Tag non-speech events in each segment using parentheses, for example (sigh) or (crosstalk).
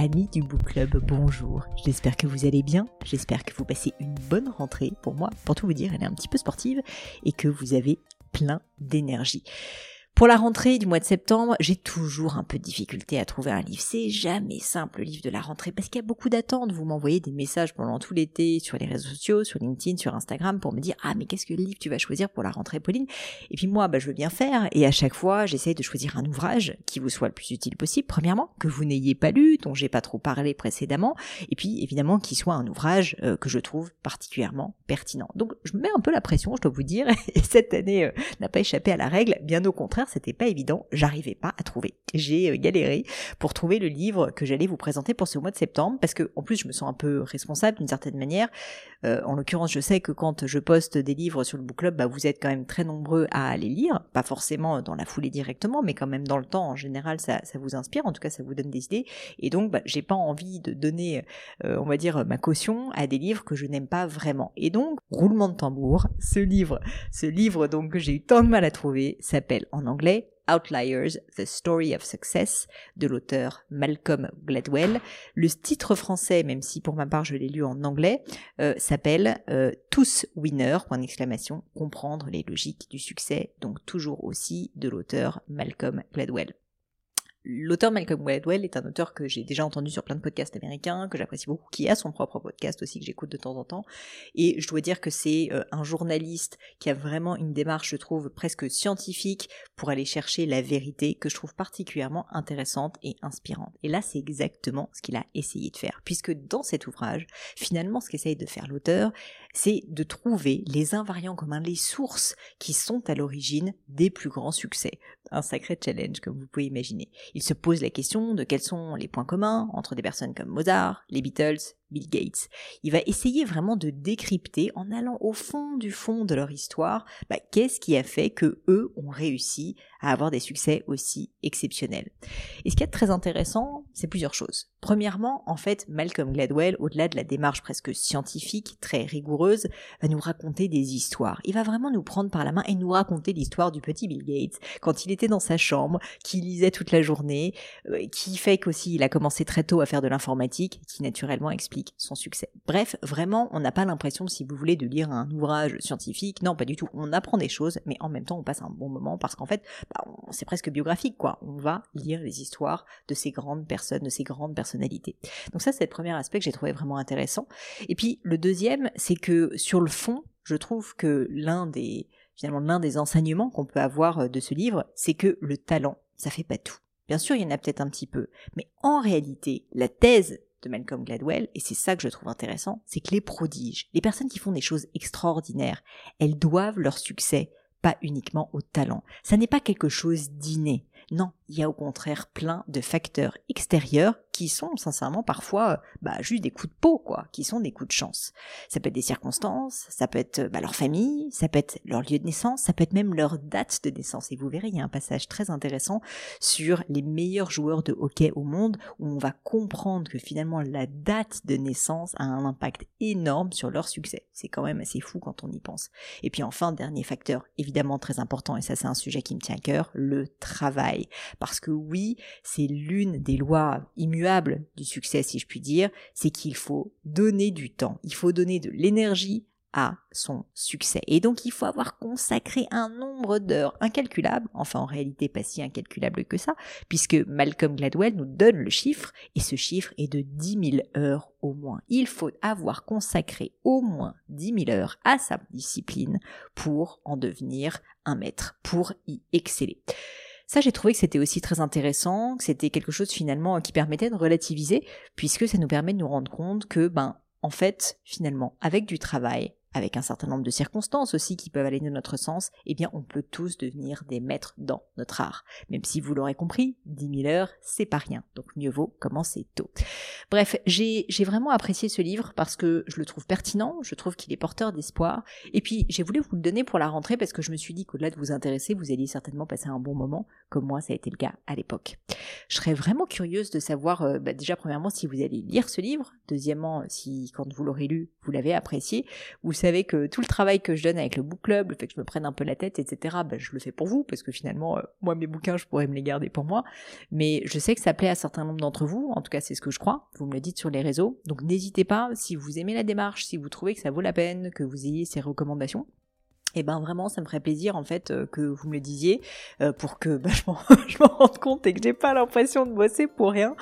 amis du Book Club, bonjour. J'espère que vous allez bien, j'espère que vous passez une bonne rentrée. Pour moi, pour tout vous dire, elle est un petit peu sportive et que vous avez plein d'énergie. Pour la rentrée du mois de septembre, j'ai toujours un peu de difficulté à trouver un livre. C'est jamais simple le livre de la rentrée parce qu'il y a beaucoup d'attentes. Vous m'envoyez des messages pendant tout l'été sur les réseaux sociaux, sur LinkedIn, sur Instagram pour me dire ah mais qu'est-ce que le livre tu vas choisir pour la rentrée Pauline? Et puis moi bah, je veux bien faire et à chaque fois j'essaye de choisir un ouvrage qui vous soit le plus utile possible. Premièrement que vous n'ayez pas lu, dont j'ai pas trop parlé précédemment, et puis évidemment qu'il soit un ouvrage euh, que je trouve particulièrement pertinent. Donc je me mets un peu la pression, je dois vous dire, (laughs) et cette année euh, n'a pas échappé à la règle. Bien au contraire c'était pas évident, j'arrivais pas à trouver. J'ai euh, galéré pour trouver le livre que j'allais vous présenter pour ce mois de septembre, parce que en plus je me sens un peu responsable d'une certaine manière. Euh, en l'occurrence, je sais que quand je poste des livres sur le book club, bah, vous êtes quand même très nombreux à les lire, pas forcément dans la foulée directement, mais quand même dans le temps. En général, ça, ça vous inspire, en tout cas, ça vous donne des idées. Et donc, bah, j'ai pas envie de donner, euh, on va dire, ma caution à des livres que je n'aime pas vraiment. Et donc, roulement de tambour, ce livre, ce livre donc que j'ai eu tant de mal à trouver, s'appelle en anglais Outliers, The Story of Success de l'auteur Malcolm Gladwell. Le titre français, même si pour ma part je l'ai lu en anglais, euh, s'appelle euh, Tous Winners, point d'exclamation, comprendre les logiques du succès, donc toujours aussi de l'auteur Malcolm Gladwell. L'auteur Malcolm Gladwell est un auteur que j'ai déjà entendu sur plein de podcasts américains, que j'apprécie beaucoup, qui a son propre podcast aussi que j'écoute de temps en temps. Et je dois dire que c'est euh, un journaliste qui a vraiment une démarche, je trouve, presque scientifique pour aller chercher la vérité que je trouve particulièrement intéressante et inspirante. Et là, c'est exactement ce qu'il a essayé de faire, puisque dans cet ouvrage, finalement, ce qu'essaye de faire l'auteur, c'est de trouver les invariants communs, les sources qui sont à l'origine des plus grands succès. Un sacré challenge, comme vous pouvez imaginer. Se pose la question de quels sont les points communs entre des personnes comme Mozart, les Beatles, Bill Gates. Il va essayer vraiment de décrypter en allant au fond du fond de leur histoire, bah, qu'est-ce qui a fait que eux ont réussi à avoir des succès aussi exceptionnels. Et ce qui est très intéressant, c'est plusieurs choses. Premièrement, en fait, Malcolm Gladwell, au-delà de la démarche presque scientifique, très rigoureuse, va nous raconter des histoires. Il va vraiment nous prendre par la main et nous raconter l'histoire du petit Bill Gates, quand il était dans sa chambre, qui lisait toute la journée, euh, qui fait qu'aussi il a commencé très tôt à faire de l'informatique, qui naturellement explique son succès. Bref, vraiment, on n'a pas l'impression, si vous voulez, de lire un ouvrage scientifique. Non, pas du tout. On apprend des choses, mais en même temps, on passe un bon moment parce qu'en fait, bah, c'est presque biographique, quoi. On va lire les histoires de ces grandes personnes, de ces grandes personnalités. Donc ça, c'est le premier aspect que j'ai trouvé vraiment intéressant. Et puis, le deuxième, c'est que sur le fond, je trouve que l'un des, finalement, l'un des enseignements qu'on peut avoir euh, de ce livre, c'est que le talent, ça fait pas tout. Bien sûr, il y en a peut-être un petit peu, mais en réalité, la thèse de Malcolm Gladwell, et c'est ça que je trouve intéressant, c'est que les prodiges, les personnes qui font des choses extraordinaires, elles doivent leur succès pas uniquement au talent. Ça n'est pas quelque chose d'inné. Non, il y a au contraire plein de facteurs extérieurs qui sont sincèrement parfois bah, juste des coups de peau, quoi, qui sont des coups de chance. Ça peut être des circonstances, ça peut être bah, leur famille, ça peut être leur lieu de naissance, ça peut être même leur date de naissance. Et vous verrez, il y a un passage très intéressant sur les meilleurs joueurs de hockey au monde où on va comprendre que finalement la date de naissance a un impact énorme sur leur succès. C'est quand même assez fou quand on y pense. Et puis enfin, dernier facteur évidemment très important, et ça c'est un sujet qui me tient à cœur, le travail. Parce que oui, c'est l'une des lois immuables du succès, si je puis dire, c'est qu'il faut donner du temps, il faut donner de l'énergie à son succès. Et donc il faut avoir consacré un nombre d'heures incalculable, enfin en réalité pas si incalculable que ça, puisque Malcolm Gladwell nous donne le chiffre, et ce chiffre est de 10 000 heures au moins. Il faut avoir consacré au moins 10 000 heures à sa discipline pour en devenir un maître, pour y exceller. Ça, j'ai trouvé que c'était aussi très intéressant, que c'était quelque chose finalement qui permettait de relativiser, puisque ça nous permet de nous rendre compte que, ben, en fait, finalement, avec du travail, avec un certain nombre de circonstances aussi qui peuvent aller de notre sens, eh bien on peut tous devenir des maîtres dans notre art. Même si vous l'aurez compris, 10 000 heures, c'est pas rien. Donc mieux vaut commencer tôt. Bref, j'ai vraiment apprécié ce livre parce que je le trouve pertinent, je trouve qu'il est porteur d'espoir. Et puis j'ai voulu vous le donner pour la rentrée parce que je me suis dit qu'au-delà de vous intéresser, vous alliez certainement passer un bon moment, comme moi ça a été le cas à l'époque. Je serais vraiment curieuse de savoir, euh, bah, déjà premièrement si vous allez lire ce livre, deuxièmement si quand vous l'aurez lu, vous l'avez apprécié, ou savez que tout le travail que je donne avec le book club, le fait que je me prenne un peu la tête, etc., ben, je le fais pour vous, parce que finalement, euh, moi, mes bouquins, je pourrais me les garder pour moi. Mais je sais que ça plaît à certains nombres d'entre vous, en tout cas, c'est ce que je crois. Vous me le dites sur les réseaux. Donc n'hésitez pas, si vous aimez la démarche, si vous trouvez que ça vaut la peine, que vous ayez ces recommandations, et eh ben vraiment ça me ferait plaisir en fait euh, que vous me le disiez euh, pour que bah, (laughs) je m'en rende compte et que j'ai pas l'impression de bosser pour rien.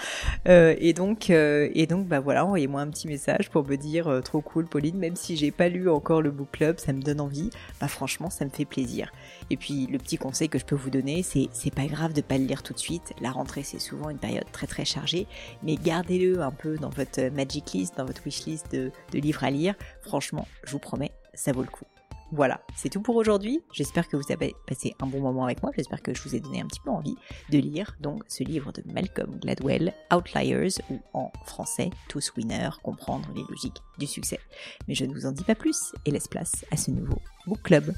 Euh, et donc et donc bah voilà envoyez-moi un petit message pour me dire trop cool Pauline même si j'ai pas lu encore le book club ça me donne envie. Bah franchement ça me fait plaisir. Et puis le petit conseil que je peux vous donner c'est c'est pas grave de pas le lire tout de suite. La rentrée c'est souvent une période très très chargée. Mais gardez-le un peu dans votre magic list dans votre wish list de, de livres à lire. Franchement je vous promets ça vaut le coup voilà, c'est tout pour aujourd'hui. J'espère que vous avez passé un bon moment avec moi. J'espère que je vous ai donné un petit peu envie de lire donc ce livre de Malcolm Gladwell, Outliers, ou en français, Tous Winners, comprendre les logiques du succès. Mais je ne vous en dis pas plus et laisse place à ce nouveau book club.